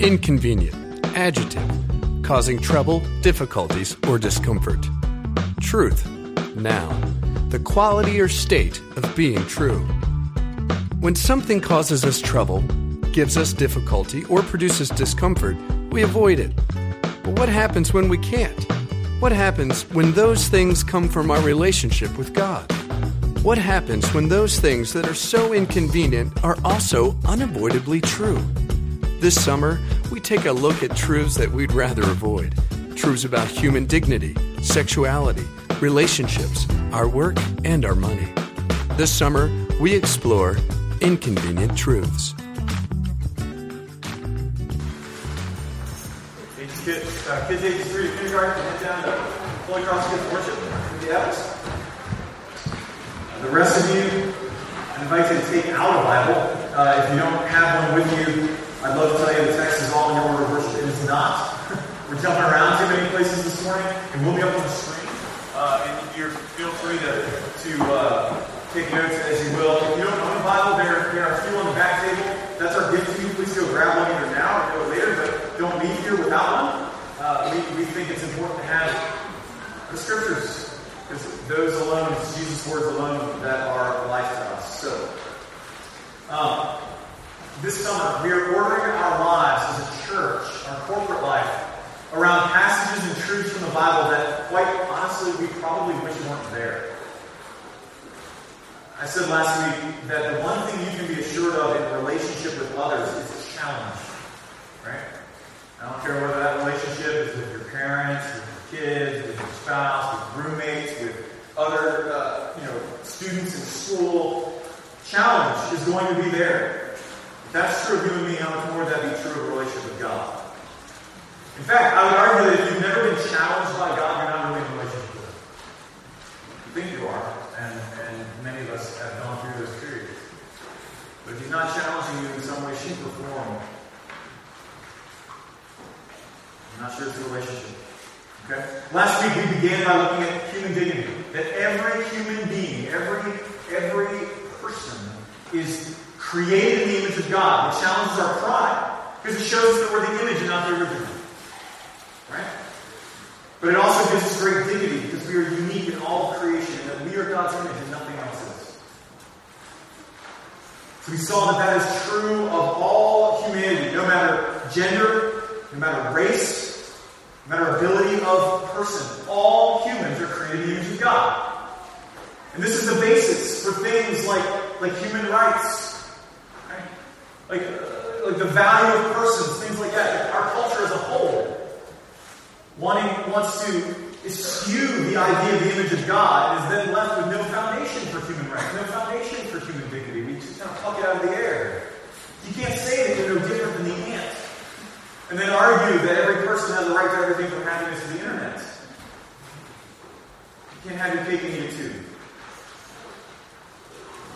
inconvenient, adjective, causing trouble, difficulties, or discomfort. Truth, noun, the quality or state of being true. When something causes us trouble, gives us difficulty, or produces discomfort, we avoid it. But what happens when we can't? What happens when those things come from our relationship with God? What happens when those things that are so inconvenient are also unavoidably true? This summer, we take a look at truths that we'd rather avoid truths about human dignity, sexuality, relationships, our work, and our money. This summer, we explore inconvenient truths. Kids, uh, kids to kindergarten, head down to Holy Cross Kids Worship with the. Uh, the rest of you, I invite you to take out a Bible. Uh, if you don't have one with you, I'd love to tell you the text is all in your order of worship. It is not. We're jumping around too many places this morning, and we'll be up on the screen. Uh, and you feel free to, to uh, take notes as you will. If you don't own a Bible, there, there are a few on the back table. That's our gift to you. Please go grab one either now or it later, but don't leave here without one. Uh, we, we think it's important to have the scriptures, because those alone, it's Jesus' words alone, that are life to us. So, um, this summer, we are ordering our lives as a church, our corporate life, around passages and truths from the Bible that, quite honestly, we probably wish weren't there. I said last week that the one thing you can be assured of in relationship with others is challenge. Right? I don't care whether that relationship is with your parents, with your kids, with your spouse, with roommates, with other uh, you know students in school. Challenge is going to be there. That's true of you and me, how much more would that be true of a relationship with God? In fact, I would argue that if you've never been challenged by God, you're not really in a relationship with Him. You think you are, and, and many of us have gone through those periods. But if He's not challenging you in some way, shape, or form, I'm not sure it's a relationship. Okay? Last week we began by looking at human dignity. That every human being, every every person is created God, which challenges our pride. Because it shows that we're the image and not the original. Right? But it also gives us great dignity because we are unique in all of creation and that we are God's image and nothing else is. So we saw that that is true of all humanity, no matter gender, no matter race, no matter ability of person. All humans are created in the image of God. And this is the basis for things like, like human rights, right? Like, like the value of persons, things like that. Our culture as a whole wanting, wants to eschew the idea of the image of God and is then left with no foundation for human rights, no foundation for human dignity. We just kind of pluck it out of the air. You can't say that you're no different than the ant and then argue that every person has a right to everything from happiness to the internet. You can't have your cake and eat it too.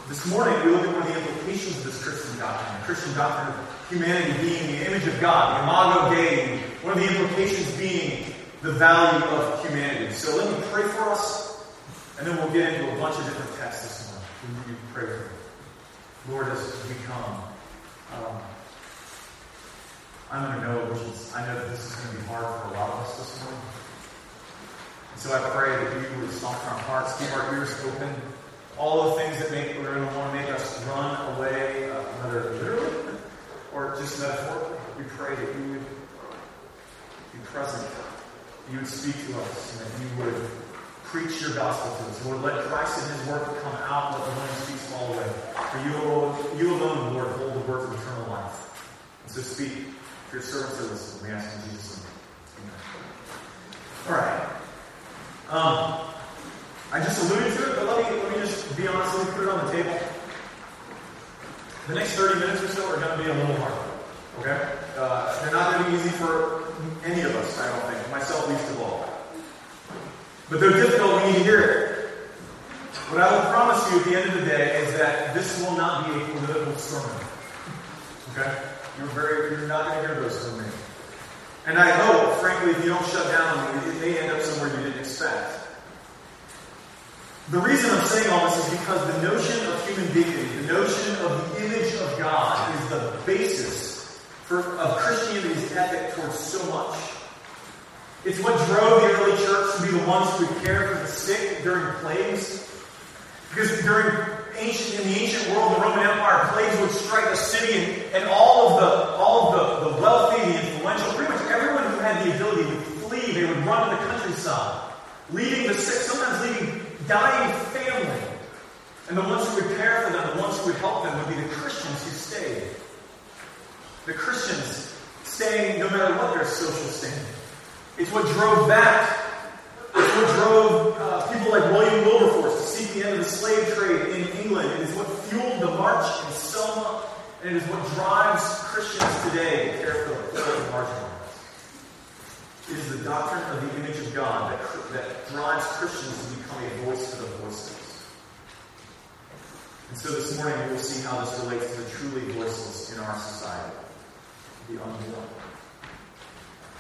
This morning, we look at one of the implications of this Christian doctrine, the Christian doctrine of humanity being the image of God, the imago Dei, one of the implications being the value of humanity. So let me pray for us, and then we'll get into a bunch of different texts this morning. We You pray for me. Lord, as we come, um, I'm know, which is, I know that this is going to be hard for a lot of us this morning. And so I pray that you would soften our hearts, keep our ears open. All the things that make, we're going to want to make us run away, uh, whether literally or just metaphorically, we pray that you would be present, you would speak to us, and that you would preach your gospel to us. Lord, let Christ and his work come out, let the who speaks fall away. For you alone, you alone, Lord, hold the words of eternal life. And so speak. For your servants are listening. We ask in Jesus' name. Amen. All right. Um, I just alluded to it, but let me let me just be honest. Let me put it on the table. The next 30 minutes or so are going to be a little hard. Okay? Uh, they're not going to be easy for any of us, I don't think, myself least of all. But they're difficult. We need to hear it. What I will promise you at the end of the day is that this will not be a political sermon. Okay? You're very, you're not going to hear those from me. And I hope, frankly, if you don't shut down on me, it may end up somewhere you didn't expect. The reason I'm saying all this is because the notion of human dignity, the notion of the image of God, is the basis for, of Christianity's ethic towards so much. It's what drove the early church to be the ones who would care for the sick during plagues. Because during ancient, in the ancient world, the Roman Empire, plagues would strike a city, and, and all of the all of the, the wealthy, the influential, pretty much everyone who had the ability would flee. They would run to the countryside, leaving the sick, sometimes leaving dying family. And the ones who would care for them, the ones who would help them, would be the Christians who stayed. The Christians staying no matter what their social standing. It's what drove that. It's what drove uh, people like William Wilberforce to seek the end of the slave trade in England. It is what fueled the march in Selma, and it is what drives Christians today to care for the marginalized. It is the doctrine of the image of God that, that drives Christians become a voice for the voiceless. And so this morning we will see how this relates to the truly voiceless in our society, the unborn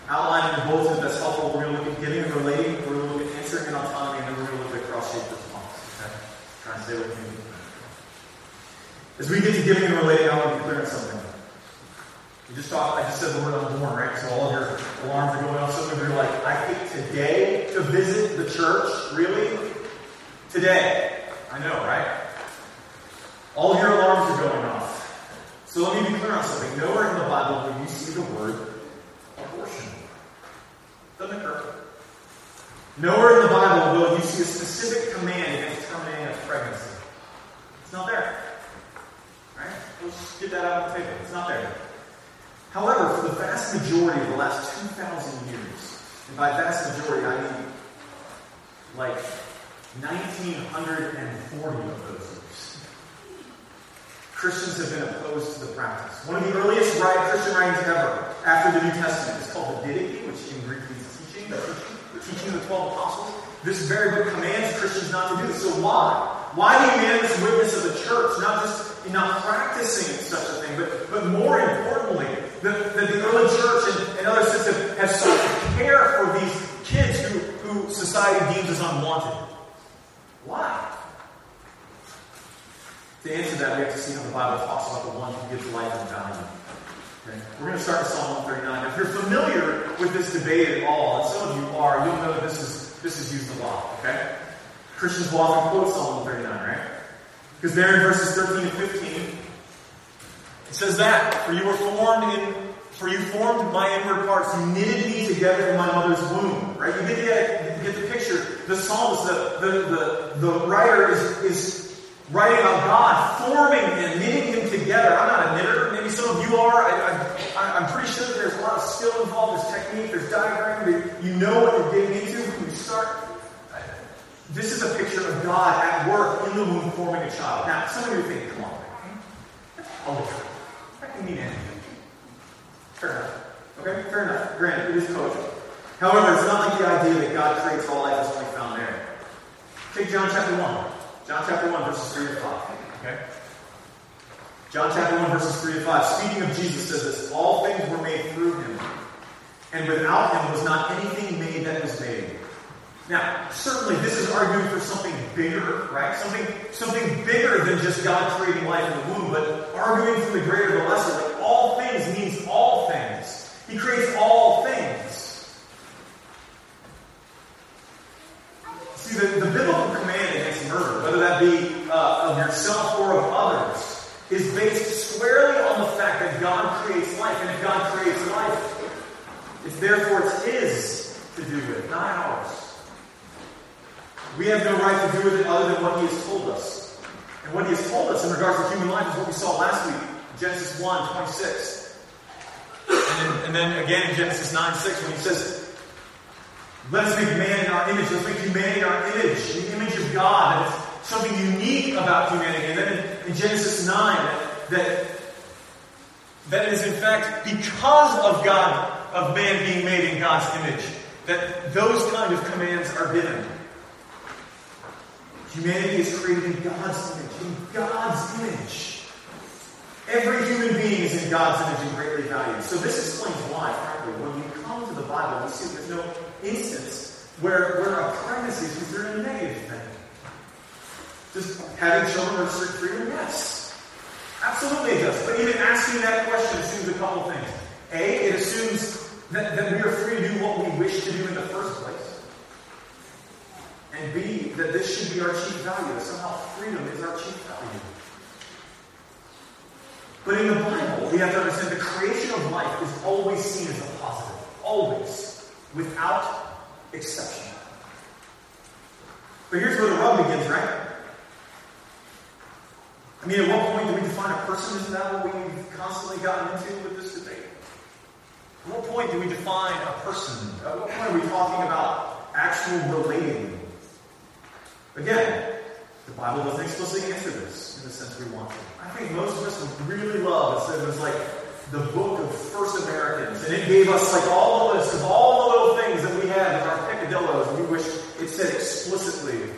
outline in the bulletin that's helpful. We're going to look at giving and relating. We're going to look at answering and autonomy, and then we're going to look at cross-shaped response. Okay? Try and stay with me. As we get to giving and relating, I want to be clear on something. You just talked, I just said the word unborn, right? So all of your alarms are going off. Some of you are like, I think today to visit the church? Really? Today. I know, right? All your alarms are going off. So let me be clear on something. Nowhere in the Bible will you see the word abortion. Doesn't occur. Nowhere in the Bible will you see a specific command against terminating a pregnancy. It's not there. Right? Let's get that out of the table. It's not there. However, for the vast majority of the last 2,000 years, and by vast majority I mean like 1940 of those years, Christians have been opposed to the practice. One of the earliest Christian writings ever after the New Testament is called the Didache, which in Greek means teaching, the teaching of the 12 apostles. This very book commands Christians not to do this. So why? Why the unanimous witness of the church, not just not practicing such a thing, but, but more importantly, that, that the early church and, and other systems have sought to care for these kids who, who society deems as unwanted. Why? To answer that, we have to see how the Bible talks about the one who gives life and value. Okay? We're going to start with Psalm 139. If you're familiar with this debate at all, and some of you are, you'll know that this is this is used a lot. Okay? Christians will often quote Psalm 139, right? Because there in verses 13 and 15, it says that, for you were formed in for you formed my inward parts, you knitted me together in my mother's womb. Right? You get the, you get the picture. The psalmist, the, the, the, the writer is, is writing about God forming him, knitting him together. I'm not a knitter. Maybe some of you are. I, I, I'm pretty sure there's a lot of skill involved. There's technique. There's diagram. You know what you're getting into when you start. This is a picture of God at work in the womb forming a child. Now, some of you think, come on, that's Fair enough. Okay? Fair enough. Granted, it is poetry. However, it's not like the idea that God creates all life is only found there. Take John chapter 1. John chapter 1, verses 3 to 5. Okay? John chapter 1, verses 3 to 5. Speaking of Jesus, says this All things were made through him, and without him was not anything made that was made. Now, certainly this is arguing for something bigger, right? Something, something bigger than just God creating life in the womb, but arguing from the greater the lesser. Like all things means all things. He creates all things. See, the, the biblical command against murder, whether that be uh, of yourself or of others, is based squarely on the fact that God creates life. And if God creates life, it's therefore it's His to do with, not ours. We have no right to do with it other than what He has told us. And what He has told us in regards to human life is what we saw last week, Genesis 1 26. And then, and then again in Genesis 9 6, when He says, Let us make man in our image. Let's make humanity in our image, the image of God. It's something unique about humanity. And then in, in Genesis 9, that, that is in fact because of God, of man being made in God's image, that those kind of commands are given. Humanity is created in God's image. In God's image. Every human being is in God's image and greatly valued. So this explains why, frankly, when you come to the Bible, we see there's no instance where, where a pregnancy is considered a negative thing. Does having children are restrict freedom? Yes. Absolutely it does. But even asking that question assumes a couple things. A, it assumes that, that we are free to do what we wish to do in the first place. And B, that this should be our chief value, that somehow freedom is our chief value. But in the Bible, we have to understand the creation of life is always seen as a positive. Always. Without exception. But here's where the rub begins, right? I mean, at what point do we define a person? Isn't that what we've constantly gotten into with this debate? At what point do we define a person? At what point are we talking about actual relating? Again, the Bible doesn't explicitly answer this in the sense we want to. I think most of us would really love it. It was like the book of First Americans, and it gave us like all the list of all the little things that we had in our peccadillos. And we wish it said explicitly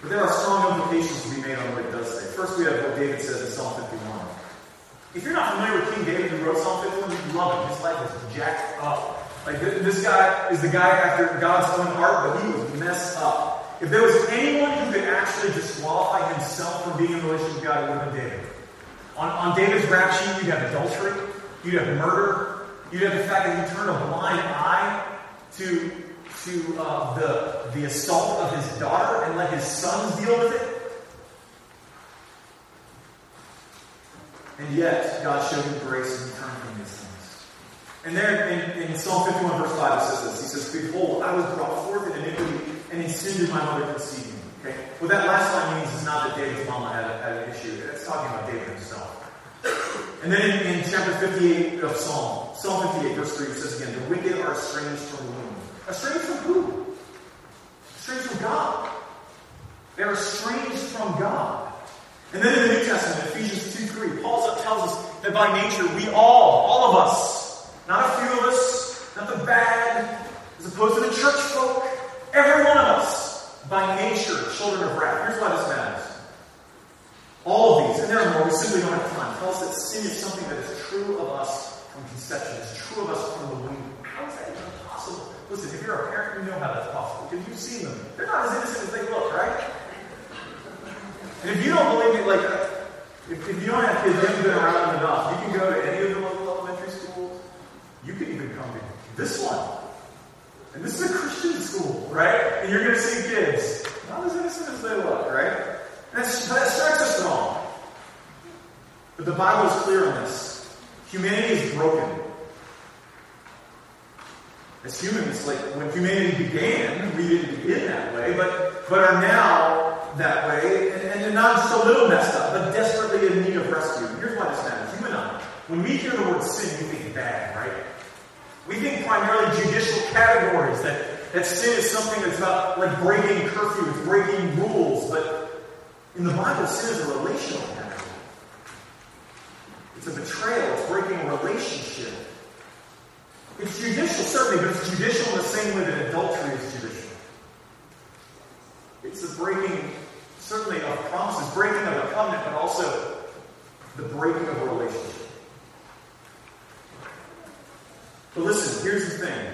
but there are strong implications to be made on what it does say. First, we have what David says in Psalm 51. If you're not familiar with King David who wrote Psalm 51, you love him. His life was jacked up. Like, this guy is the guy after God's own heart, but he was messed up. If there was anyone who could actually disqualify himself from being in relationship with God, it would have been David. On, on David's rap sheet, you'd have adultery, you'd have murder, you'd have the fact that he turned a blind eye to to uh, the, the assault of his daughter and let his sons deal with it. And yet, God showed him grace and turned from these things. And there in, in Psalm 51, verse 5, it says this. He says, Behold, I was brought forth in iniquity, and in sin did my mother conceive me. Okay? What that last line means is not that David's mama had, a, had an issue. It's talking about David himself. And then in, in chapter 58 of Psalm, Psalm 58, verse 3, it says again, The wicked are estranged from the womb Estranged from who? Estranged from God. They're estranged from God. And then in the New Testament, Ephesians 2 3, Paul tells us that by nature we all, all of us, not a few of us, not the bad, as opposed to the church folk, every one of us, by nature, children of wrath. Here's why this matters. All of these, and there are more, we simply don't have time, tell us that sin is something that is true of us from conception. It's true of us from the womb. How is that even possible? Listen, if you're a parent, you know how that's possible because you've seen them. They're not as innocent as they look, right? And if you don't believe it, like, if, if you don't have kids, you haven't been around them enough, you can go to any of the local elementary schools. You can even come to this one. And this is a Christian school, right? And you're going to see kids not as innocent as they look, right? That's, that strikes us wrong. But the Bible is clear on this. Humanity is broken. As humans, like when humanity began, we didn't begin that way, but, but are now that way, and, and not just a little messed up, but desperately in need of rescue. Here's why this matters. You and I, when we hear the word sin, we think bad, right? We think primarily judicial categories, that, that sin is something that's about like breaking curfews, breaking rules, but in the Bible, sin is a relational category. It's a betrayal, it's breaking a relationship. It's judicial, certainly, but it's judicial in the same way that adultery is judicial. It's the breaking, certainly, of promises, breaking of a covenant, but also the breaking of a relationship. But listen, here's the thing.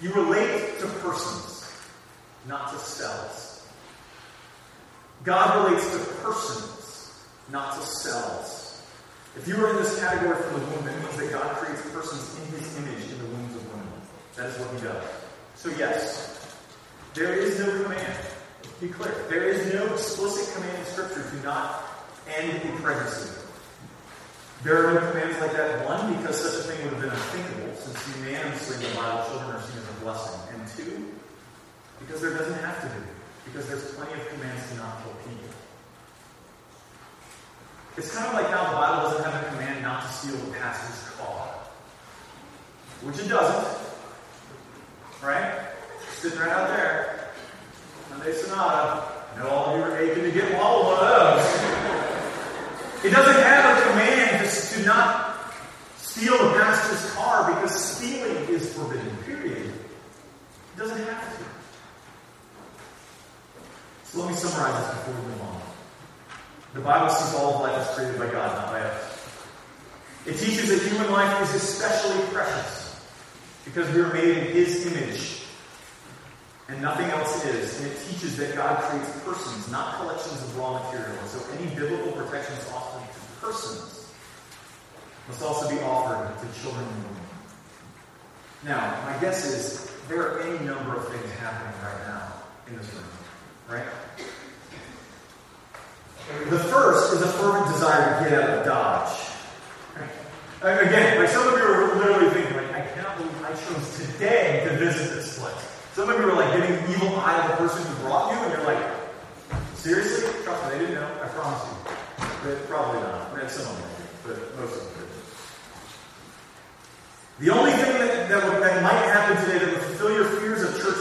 You relate to persons, not to cells. God relates to persons, not to cells. If you are in this category from the womb, it means that God creates persons in his image in the wombs of women. That is what he does. So yes, there is no command. Be clear. There is no explicit command in Scripture to not end in pregnancy. There are no commands like that. One, because such a thing would have been unthinkable, since unanimously the Bible, children are seen as a blessing. And two, because there doesn't have to be. Because there's plenty of commands to not kill people. It's kind of like how the Bible doesn't have a command not to steal the pastor's car. Which it doesn't. Right? Sitting right out there. Hyundai Sonata. I know all of you are aching to get one of those. It doesn't have a command to, not steal the pastor's car because stealing is forbidden, period. It doesn't have to. So let me summarize this before we move on. The Bible sees all of life as created by God, not by us. It teaches that human life is especially precious because we are made in His image and nothing else is. And it teaches that God creates persons, not collections of raw material. And so any biblical protections offered to persons. must also be offered to children and women. Now, my guess is there are any number of things happening right now in this room, right? The first is a fervent desire to get out of Dodge. Right? Again, like some of you are literally thinking, like, I cannot believe I chose today to visit this place. Some of you are like getting evil eye of the person who brought you, and you're like, seriously? Trust me, they didn't know. I promise you. But probably not. I mean, some of them but most of them did. The only thing that, that, would, that might happen today that would fulfill your fears of church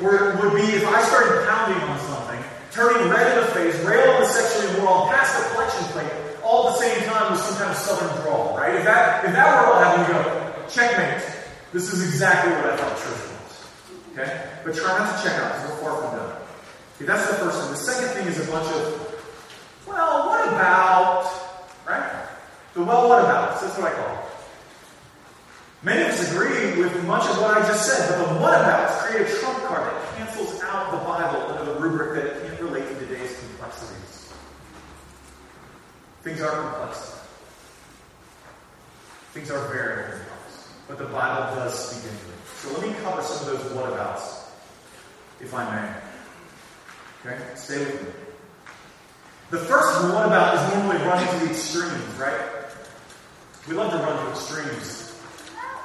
more would be if I started pounding on something, turning red in the face, railing the sexually immoral, past the collection plate, all at the same time with some kind of southern drawl, right? If that if that were all happening, you go, checkmate. This is exactly what I thought church was. Okay? But try not to check out because we're far from done. Okay, that's the first thing. The second thing is a bunch of, well, what about, right? The well, what about? That's what I call it. Many of us agree with much of what I just said, but the what abouts create a trump card that cancels out the Bible under the rubric that it can't relate to today's complexities. Things are complex. Things are very complex. But the Bible does speak into it. So let me cover some of those whatabouts, if I may. Okay? Stay with me. The first one about is normally running to the extremes, right? We love to run to extremes.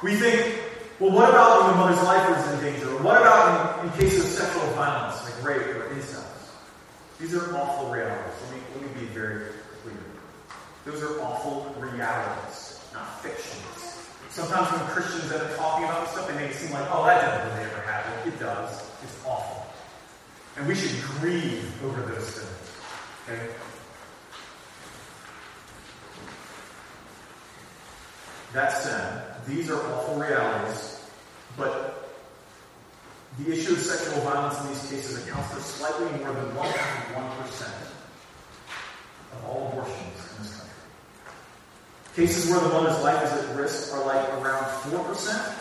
We think, well, what about when the mother's life is in danger? Or what about in, in case of sexual violence, like rape or incest? These are awful realities. Let me, let me be very clear. Those are awful realities, not fictions. Sometimes when Christians end up talking about this stuff, they make it seem like, oh, that doesn't really ever happen. It does. It's awful. And we should grieve over those things. Okay? That said, these are awful realities, but the issue of sexual violence in these cases accounts for slightly more than 1.1% of all abortions. Cases where the mother's life is at risk are like around 4%,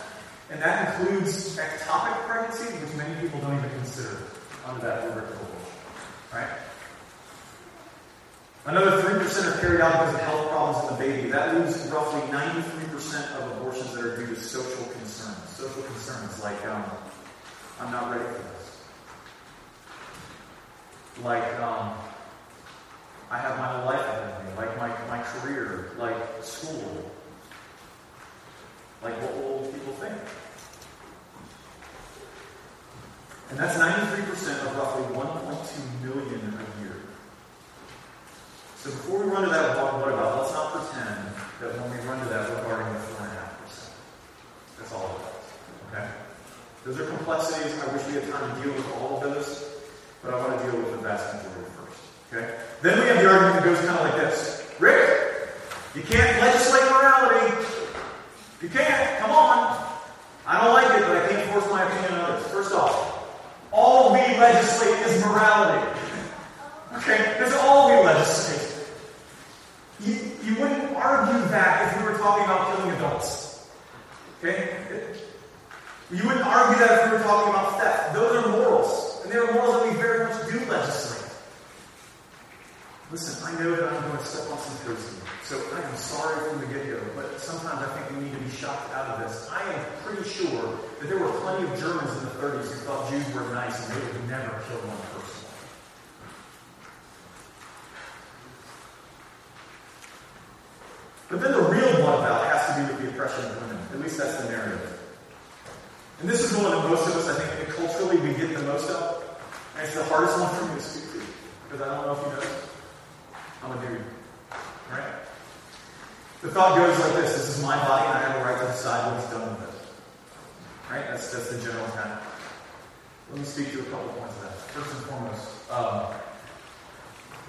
and that includes ectopic pregnancy, which many people don't even consider under that rubric of abortion. Right? Another 3% are carried out because of health problems in the baby. That leaves roughly 93% of abortions that are due to social concerns. Social concerns like, um, I'm not ready for this. Like, um, I have my whole life ahead of me. Like my, my career. Like school. Like what will people think? And that's 93% of roughly 1.2 million a year. So before we run to that what about, let's not pretend that when we run to that we're guarding the 4.5%. That's all it does. Okay? Those are complexities. I wish we had time to deal with all of those, but I want to deal with the vast majority. Okay? Then we have the argument that goes kind of like this. Rick, you can't legislate morality. You can't. Come on. I don't like it, but I can't force my opinion on others. First off, all we legislate is morality. Okay? That's all we legislate. You, you wouldn't argue that if we were talking about killing adults. Okay? You wouldn't argue that if we were talking about theft. Those are morals. And they are morals that we very much do legislate. Listen, I know that I'm going to step on some toes here. So I am sorry from the get-go, but sometimes I think we need to be shocked out of this. I am pretty sure that there were plenty of Germans in the 30s who thought Jews were nice and they would never kill one person. But then the real one about has to do with the oppression of women. At least that's the narrative. And this is the one that most of us, I think, culturally we get the most of. And it's the hardest one for me to speak to. Because I don't know if you know. Dude. Right? The thought goes like this this is my body and I have a right to decide what's done with it. Right? That's, that's the general kind. Let me speak to a couple points of that. First and foremost, um,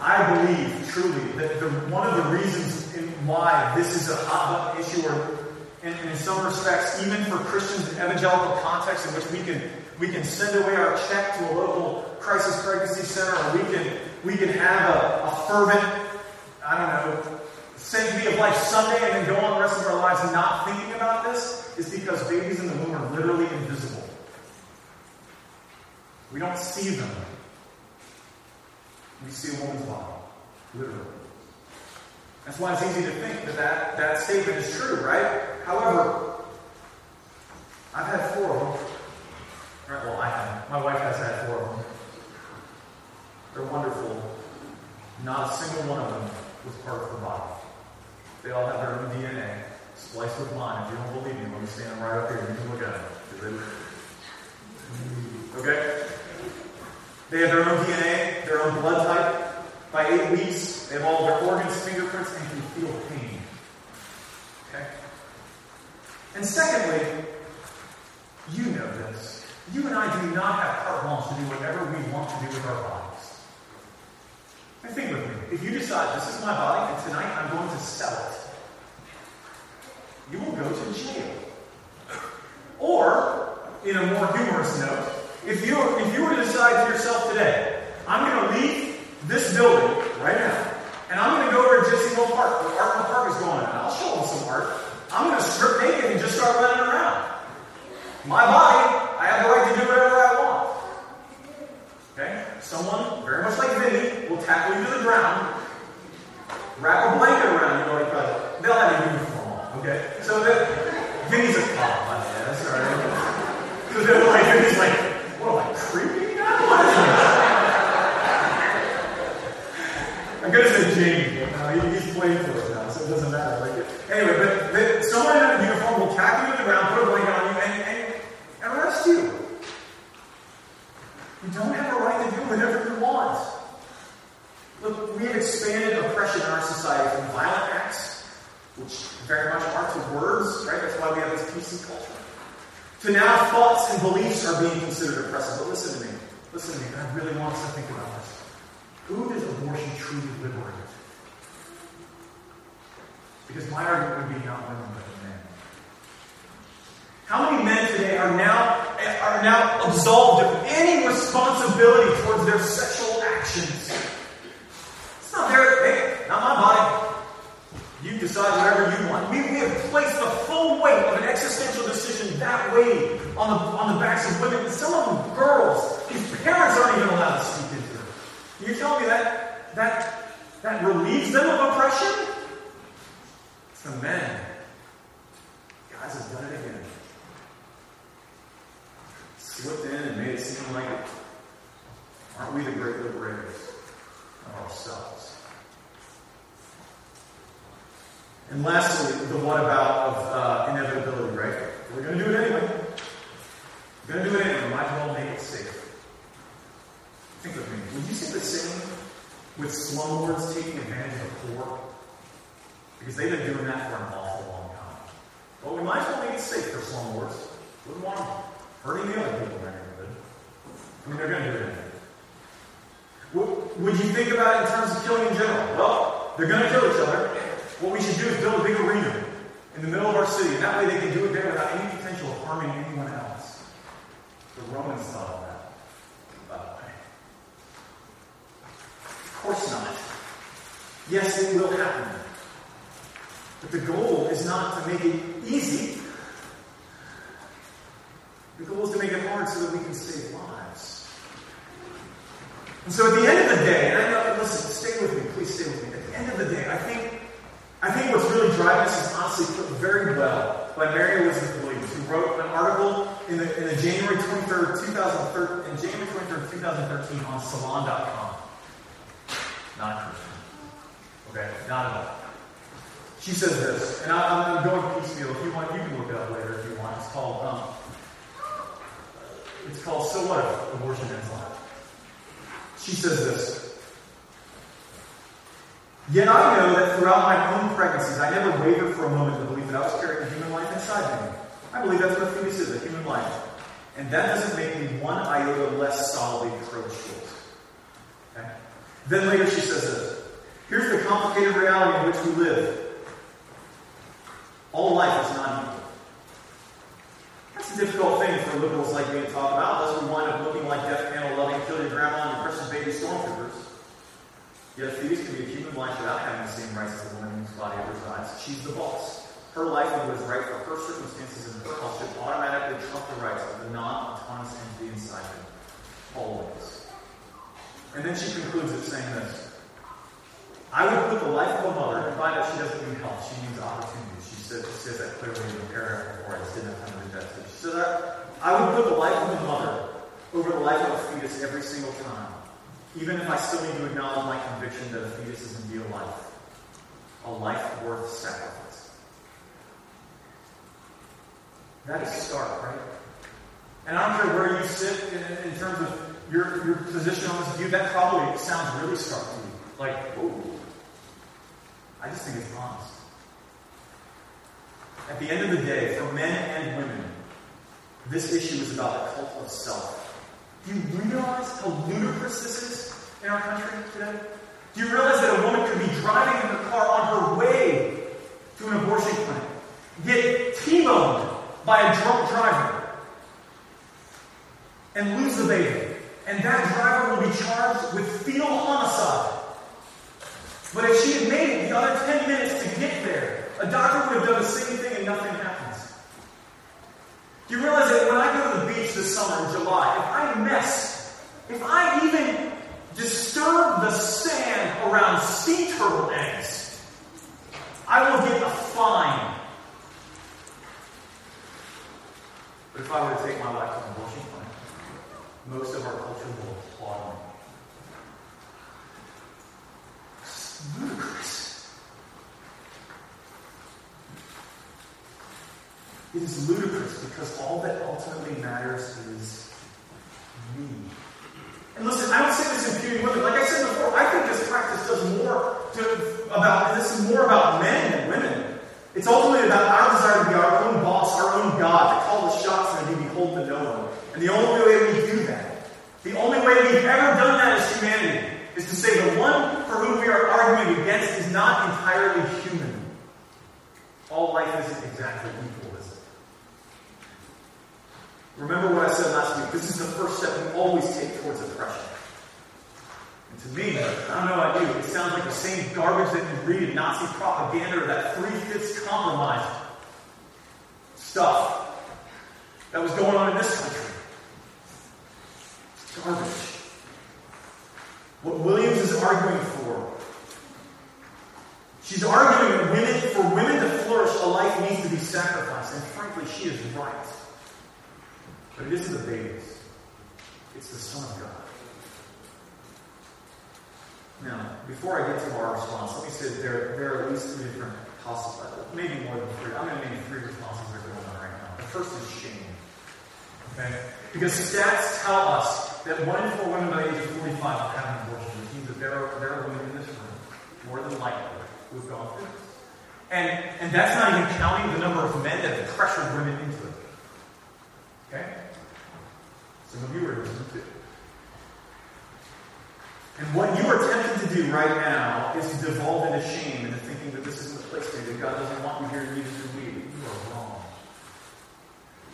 I believe truly that the, one of the reasons why this is a hot button issue, or in, in some respects, even for Christians in evangelical context, in which we can we can send away our check to a local crisis pregnancy center, or we can we can have a, a fervent, I don't know, sanctity of life Sunday, and then go on the rest of our lives not thinking about this, is because babies in the womb are literally invisible. We don't see them we see a woman's body, literally. That's why it's easy to think that that, that statement is true, right? However, I've had four of them. Right, well, I have. My wife has had four of them. They're wonderful. Not a single one of them was part of the body. They all have their own DNA, spliced with mine. If you don't believe me, let me stand right up here. And you can look at them. Okay? They have their own DNA, their own blood type. By eight weeks, they have all their organs, fingerprints, and can feel pain. Okay? And secondly, you know this. You and I do not have carte blanche to do whatever we want to do with our bodies. And think with me. If you decide this is my body and tonight I'm going to sell it, you will go to jail. Or, in a more humorous note, if you, if you were to decide to yourself today, I'm going to leave this building right now, and I'm going to go over to Jesse Hill Park, where Art in the Park is going on. I'll show them some art. I'm going to strip naked and just start running around. My body, I have the right to do whatever I want. Okay? Someone, very much like Vinny, will tackle you to the ground, wrap a blanket around you, like. They'll have a uniform on, okay? So Vinny's a cop, way. That's all right. Because they're like, Vinny's like, what am I, creepy now? What is this? I could have said Jamie, but no, he, he's playing for us now, so it doesn't matter. Like, anyway, but someone in a uniform will tackle you to the ground, put a blanket on you, and, and, and arrest you. You don't have a right to do whatever you want. Look, we have expanded oppression in our society from violent acts, which very much are, to words, right? That's why we have this PC culture. To now thoughts and beliefs are being considered oppressive. But listen to me. Listen to me. I really want us to think about this. Who does abortion truly liberate? Because my argument would be not women, but men. How many men today are now are now absolved of any responsibility towards their sexual actions? It's not their hey, not my body. You decide whatever you want. We, we have placed the full weight of an existential decision that way on the on the backs of women. Some of them girls whose parents aren't even allowed to speak into it. You tell me that that that relieves them of oppression? It's the men. Guys have done it again slipped in and made it seem like, aren't we the great liberators of ourselves? And lastly, the what about of uh, inevitability, right? We're going to do it anyway. We're going to do it anyway. Might as well make it safe. Think with me. Would you say the same with slumlords taking advantage of the poor? Because they've been doing that for an awful long time. But we might as well make it safe for slumlords. Wouldn't want them hurting the other people in neighborhood. I mean, they're going to do it anyway. Would you think about it in terms of killing in general? Well, they're going to kill each other. What we should do is build a big arena in the middle of our city, and that way they can do it there without any potential of harming anyone else. The Romans thought of that, by the way. Of course not. Yes, it will happen. But the goal is not to make it easy. The goal is to make it hard so that we can save lives. And so at the end of the day, and I know, listen, stay with me, please stay with me. At the end of the day, I think I driving us is honestly put very well by Mary Elizabeth Williams, who wrote an article in the, in the January 23rd, 2013, in January 23rd, 2013 on Salon.com. Not Christian. Okay, not at all. She says this, and I, am going to piecemeal. If you want, you can look it up later if you want. It's called um, it's called So What If Abortion Ends Life. She says this. Yet I know that throughout my own pregnancies, I never wavered for a moment in the belief that I was carrying a human life inside me. I believe that's what a fetus is, a human life. And that doesn't make me one iota less solidly pro-choice. Okay? Then later she says this. Here's the complicated reality in which we live. All life is not equal. That's a difficult thing for liberals like me to talk about, unless we wind up looking like death panel loving, kill your grandma and your precious baby stormtroopers. Yet a fetus can be a human life without having the same rights as the woman whose body it resides. She's the boss. Her life and what is right for her circumstances and her health should automatically trump the rights of the non-autonomous entity inside her. Always. And then she concludes it saying this. I would put the life of a mother, and find out she doesn't need help, she needs opportunities. She says, she that clearly in the paragraph before, I just didn't have time to read that. She that I would put the life of a mother over the life of a fetus every single time, even if I still need to acknowledge my conviction that a fetus is indeed a life, a life worth sacrifice. That is stark, right? And I don't care where you sit in, in terms of your, your position on this view, that probably sounds really stark to you. Like, whoa. I just think it's honest. At the end of the day, for men and women, this issue is about the cult of self. Do you realize how ludicrous this is in our country today? Do you realize that a woman could be driving in her car on her way to an abortion clinic, get T-boned by a drunk driver, and lose the baby? And that driver will be charged with fetal homicide. But if she had made it the other 10 minutes to get there, a doctor would have done the same thing and nothing happens. You realize that when I go to the beach this summer in July, if I mess, if I even disturb the sand around sea turtle eggs, I will get a fine. But if I were to take my life to an abortion clinic, most of our culture will applaud me. It's ludicrous. It is ludicrous because all that ultimately matters is me. And listen, I don't say this imputing women. Like I said before, I think this practice does more to, about, this is more about men than women. It's ultimately about our desire to be our own boss, our own God, to call the shots and to be beholden to no one. And the only way we do that, the only way we've ever done that as humanity, is to say the one for whom we are arguing against is not entirely human. All life isn't exactly equal? Remember what I said last week. This is the first step we always take towards oppression. And to me, I don't know about you, it sounds like the same garbage that you read in Nazi propaganda or that three-fifths compromise stuff that was going on in this country. It's garbage. What Williams is arguing for. She's arguing women, for women to flourish, a life needs to be sacrificed. And frankly, she is right. But it isn't the babies. It's the Son of God. Now, before I get to our response, let me say that there, there are at least three different possible, maybe more than three. I'm going to name three responses that are going on right now. The first is shame. Okay? Because stats tell us that one in four women by the age of 45 have had an abortion, which means that there are, there are women in this room, more than likely, who have gone through this. And, and that's not even counting the number of men that have pressured women into it. Okay? Some of you are listening too. And what you are tempted to do right now is to devolve into shame and thinking that this isn't the place you, that God doesn't want you here, neither do we. You are wrong.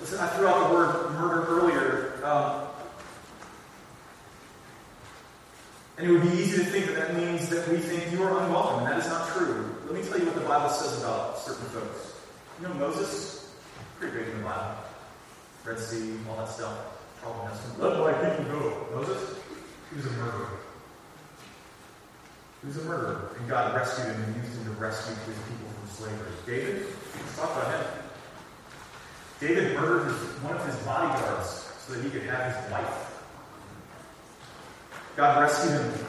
Listen, I threw out the word murder earlier. Um, and it would be easy to think that that means that we think you are unwelcome, and that is not true. Let me tell you what the Bible says about certain folks. You know Moses? Pretty big in the Bible. Red Sea, all that stuff. Probably has some. Let my people go. Moses? He was a murderer. He was a murderer, and God rescued him and used him to rescue his people from slavery. David? Let's talk about him. David murdered one of his bodyguards so that he could have his wife. God rescued him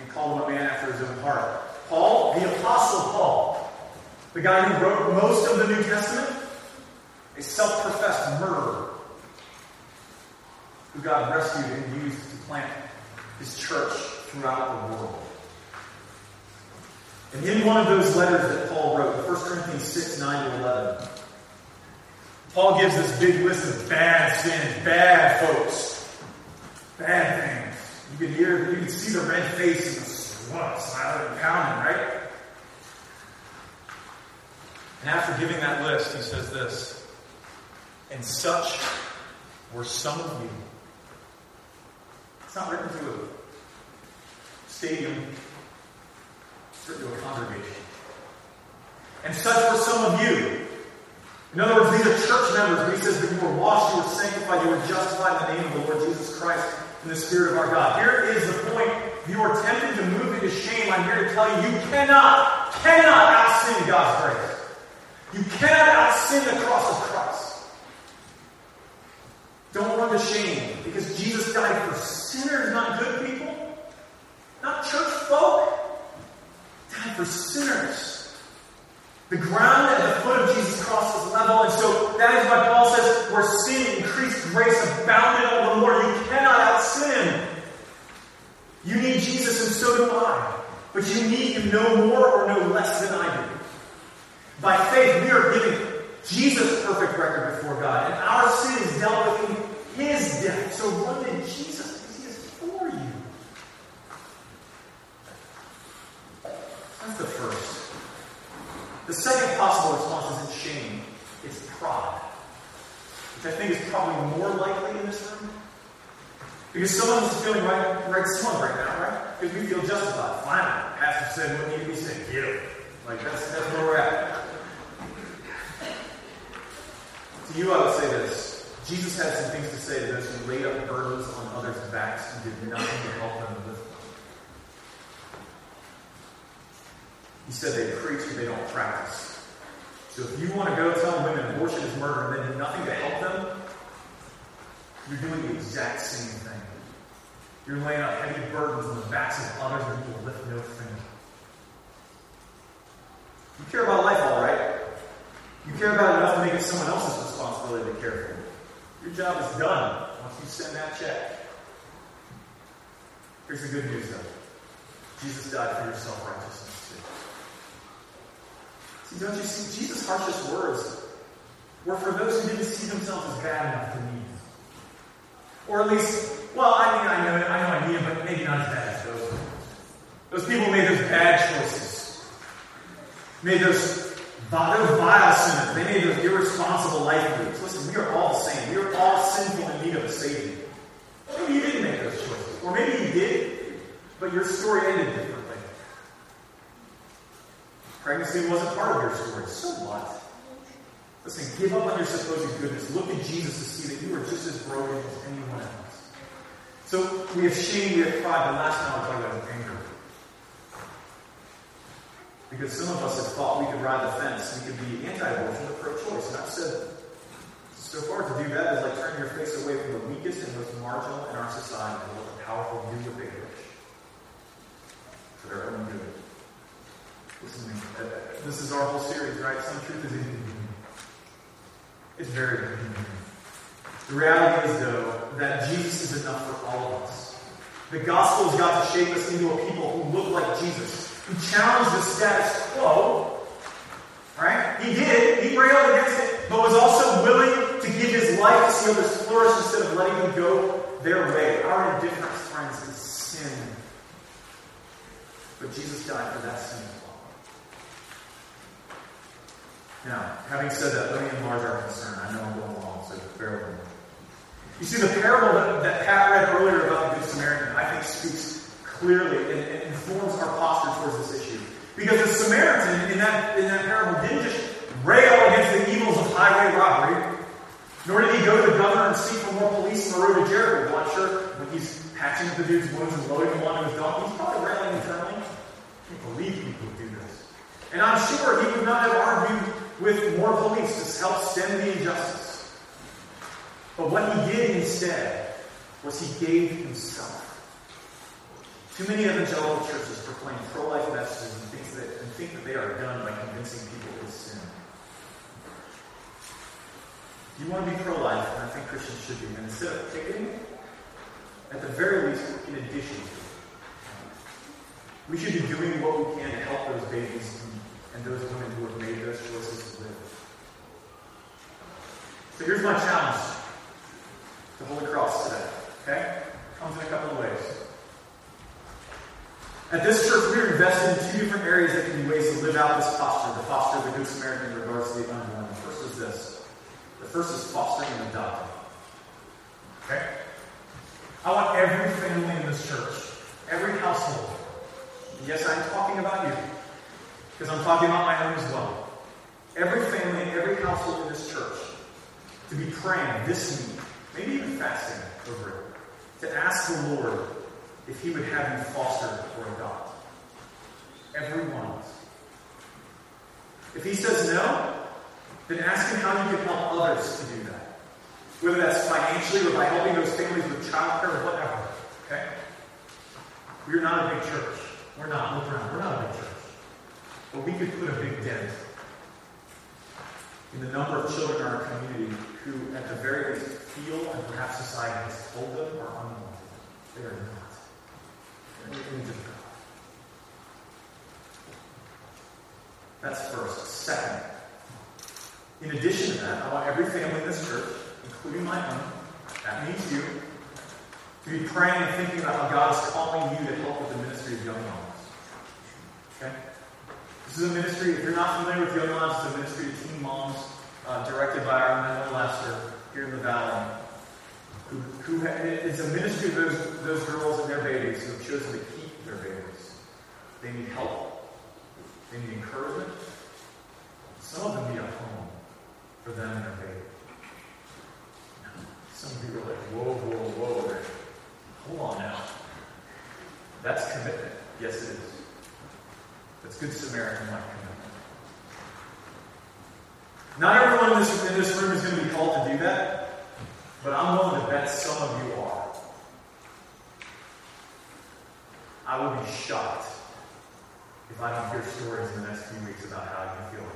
and called him a man after his own heart. Paul, the Apostle Paul, the guy who wrote most of the New Testament, a self professed murderer who God rescued and used to plant his church throughout the world. And in one of those letters that Paul wrote, 1 Corinthians 6 9 to 11, Paul gives this big list of bad sins, bad folks, bad things. You can hear, you can see the red face and the sweat smiling and pounding, right? And after giving that list, he says this, and such were some of you. It's not written to a stadium, it's written to a congregation. And such were some of you. In other words, these are church members, he says that you were washed, you were sanctified, you were justified in the name of the Lord Jesus Christ in the Spirit of our God. Here is the point if you are tempted to move into shame, I'm here to tell you, you cannot, cannot out sin God's grace. You cannot out sin the cross of Christ. Don't run to shame because Jesus died for sinners, not good people, not church folk. Died for sinners. The ground at the foot of Jesus' cross is level, and so that is why Paul says, where sin increased, grace abounded all the more. You cannot out sin. You need Jesus, and so do I. But you need him no more or no less than I do. By faith, we are giving Jesus perfect record before God, and our sin is dealt with in his death. So run to Jesus because he is for you. That's the first. The second possible response isn't shame, it's pride. Which I think is probably more likely in this room. Because some of us is feeling right, right smug right now, right? Because we feel justified. Finally, Pastor said what needed to be said. Get it. Like that's that's where we're at. To you, I would say this. Jesus had some things to say to those who laid up burdens on others' backs and did nothing to help them lift them. He said they preach but they don't practice. So if you want to go tell women abortion is murder and then do nothing to help them, you're doing the exact same thing. You're laying out heavy burdens on the backs of others and you will lift no finger. You care about life, all right. You care about enough to make it someone else's responsibility to care for you. Your job is done once you send that check. Here's the good news, though. Jesus died for your self-righteousness, too. Don't you see? Jesus' harshest words were for those who didn't see themselves as bad enough to need Or at least, well, I mean, I know, I know I need but maybe not as bad as those. Those people made those bad choices. Made those those vile sinners, they made those irresponsible life moves. Listen, we are all the same. We are all sinful in need of a Savior. Maybe you didn't make those choices. Or maybe you did, but your story ended differently. Pregnancy wasn't part of your story. So what? Listen, give up on your supposed goodness. Look at Jesus to see that you are just as broken as anyone else. So we have shame, we have pride, but last time I was about anger. Because some of us have thought we could ride the fence, we could be anti-abortion or pro-choice. And I've said, so far to do that is like turning your face away from the weakest and most marginal in our society and what the powerful do what. For their own good. To me. Uh, this is our whole series, right? Some truth is inconvenient. It's very inconvenient. The reality is, though, that Jesus is enough for all of us. The gospel has got to shape us into a people who look like Jesus who challenge the status quo. Right? He did. He railed against it, but was also willing to give his life to see others flourish instead of letting them go their way. Our indifference, friends, is sin. But Jesus died for that sin as well. Now, having said that, let me enlarge our concern. I know I'm going along, so bear with me. You see, the parable that, that Pat read earlier about the Good Samaritan, I think, speaks clearly and, and informs our posture towards this issue. Because the Samaritan in that, in that parable didn't just rail against the evils of highway robbery, nor did he go to the governor and seek for more police on the road to Jericho. Well, I'm sure when he's patching up the dude's wounds and loading him onto his donkey, he's probably railing internally. I can't believe people would do this. And I'm sure he would not have argued with more police to help stem the injustice. But what he did instead was he gave himself. Too many evangelical churches proclaim pro-life messages and think that, and think that they are done by convincing people of sin. If you want to be pro-life, and I think Christians should be, then instead of picketing, at the very least, in addition to it, we should be doing what we can to help those babies and those women who have made those choices to live. So here's my challenge to Holy Cross today. Okay? Comes in a couple of ways. At this church, we are invested in two different areas that can be ways to live out this posture, the posture of the Good Samaritan in regards to the unborn. The first is this. The first is fostering and adopting. Okay? I want every family in this church, every household, yes, I'm talking about you, because I'm talking about my own as well. Every family, every household in this church, to be praying this week, maybe even fasting over it, to ask the Lord if he would have you foster or adopt. Every one of us. If he says no, then ask him how you can help others to do that. Whether that's financially or by helping those families with childcare or whatever. Okay? We're not a big church. We're not. Look around. We're not a big church. But we could put a big dent in the number of children in our community who, at the very least, feel and perhaps society has told them are unwanted. They are not. They're the image of God. That's first. Second, in addition to that, I want every family in this church, including my own, that means you, to be praying and thinking about how God is calling you to help with the ministry of young moms. Okay? This is a ministry, if you're not familiar with Young Moms, it's a ministry of teen moms uh, directed by our Manuel Lester here in the Valley. Who, who ha- it's a ministry of those, those girls and their babies who have chosen to keep their babies. They need help. They need encouragement. Some of them need a home for them and their baby. Some of you are like, whoa, whoa, whoa. Hold on now. That's commitment. Yes, it is. That's good Samaritan like commitment. Not everyone in this, in this room is going to be called to do that, but I'm willing to bet some of you are. I would be shocked if I don't hear stories in the next few weeks about how you feel.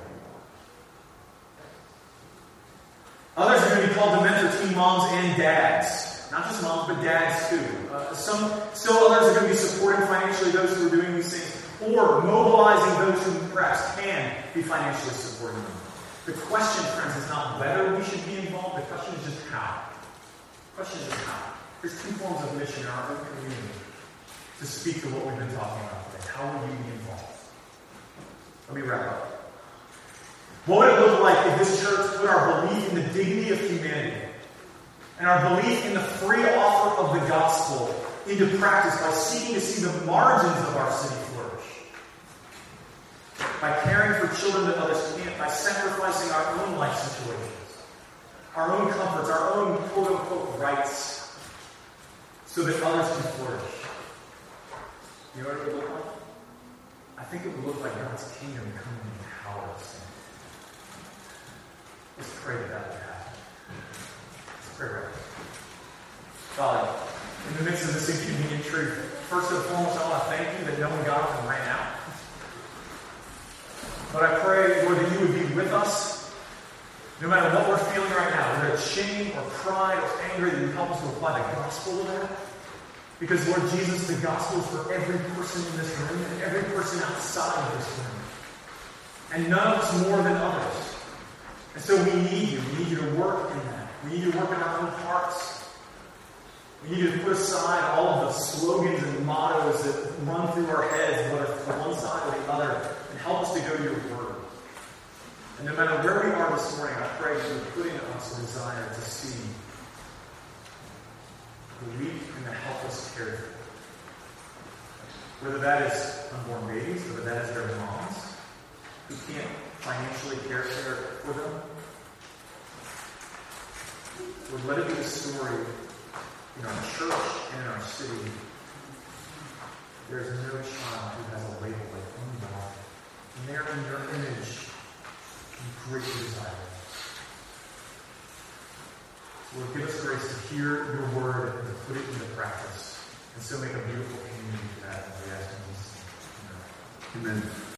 Others are going to be called to mentor teen moms and dads. Not just moms, but dads too. Uh, some, still others are going to be supporting financially those who are doing these things, or mobilizing those who perhaps can be financially supporting them. The question, friends, is not whether we should be involved, the question is just how. The question is just how. There's two forms of mission in our own community to speak to what we've been talking about today. How will you be involved? Let me wrap up. What would it look like if this church put our belief in the dignity of humanity and our belief in the free offer of the gospel into practice by seeking to see the margins of our city? By caring for children that others can't, by sacrificing our own life situations, our own comforts, our own quote unquote rights, so that others can flourish. You know what it would look like? I think it would look like God's kingdom coming in power. Let's pray that that would happen. Let's pray right Father, in the midst of this inconvenient truth, first and foremost, I want to thank you that no one got up and ran out. But I pray, Lord, that you would be with us no matter what we're feeling right now, whether it's shame or pride or anger, that you help us to apply the gospel to that. Because, Lord Jesus, the gospel is for every person in this room and every person outside of this room. And none of us more than others. And so we need you. We need you to work in that. We need you to work in our own hearts. We need to put aside all of the slogans and mottos that run through our heads, whether from one side or the other, and help us to go to your word. And no matter where we are this morning, I pray that you put in us a desire to see the weak and the helpless cared for. Whether that is unborn babies, whether that is their moms who can't financially care for them. Lord, let it be the story in our church and in our city. There is no child who has a label like unborn. And they're in your image and great desire. Lord, give us grace to hear your word and to put it into practice. And so make a beautiful community for that. And we ask in Jesus' name. Amen.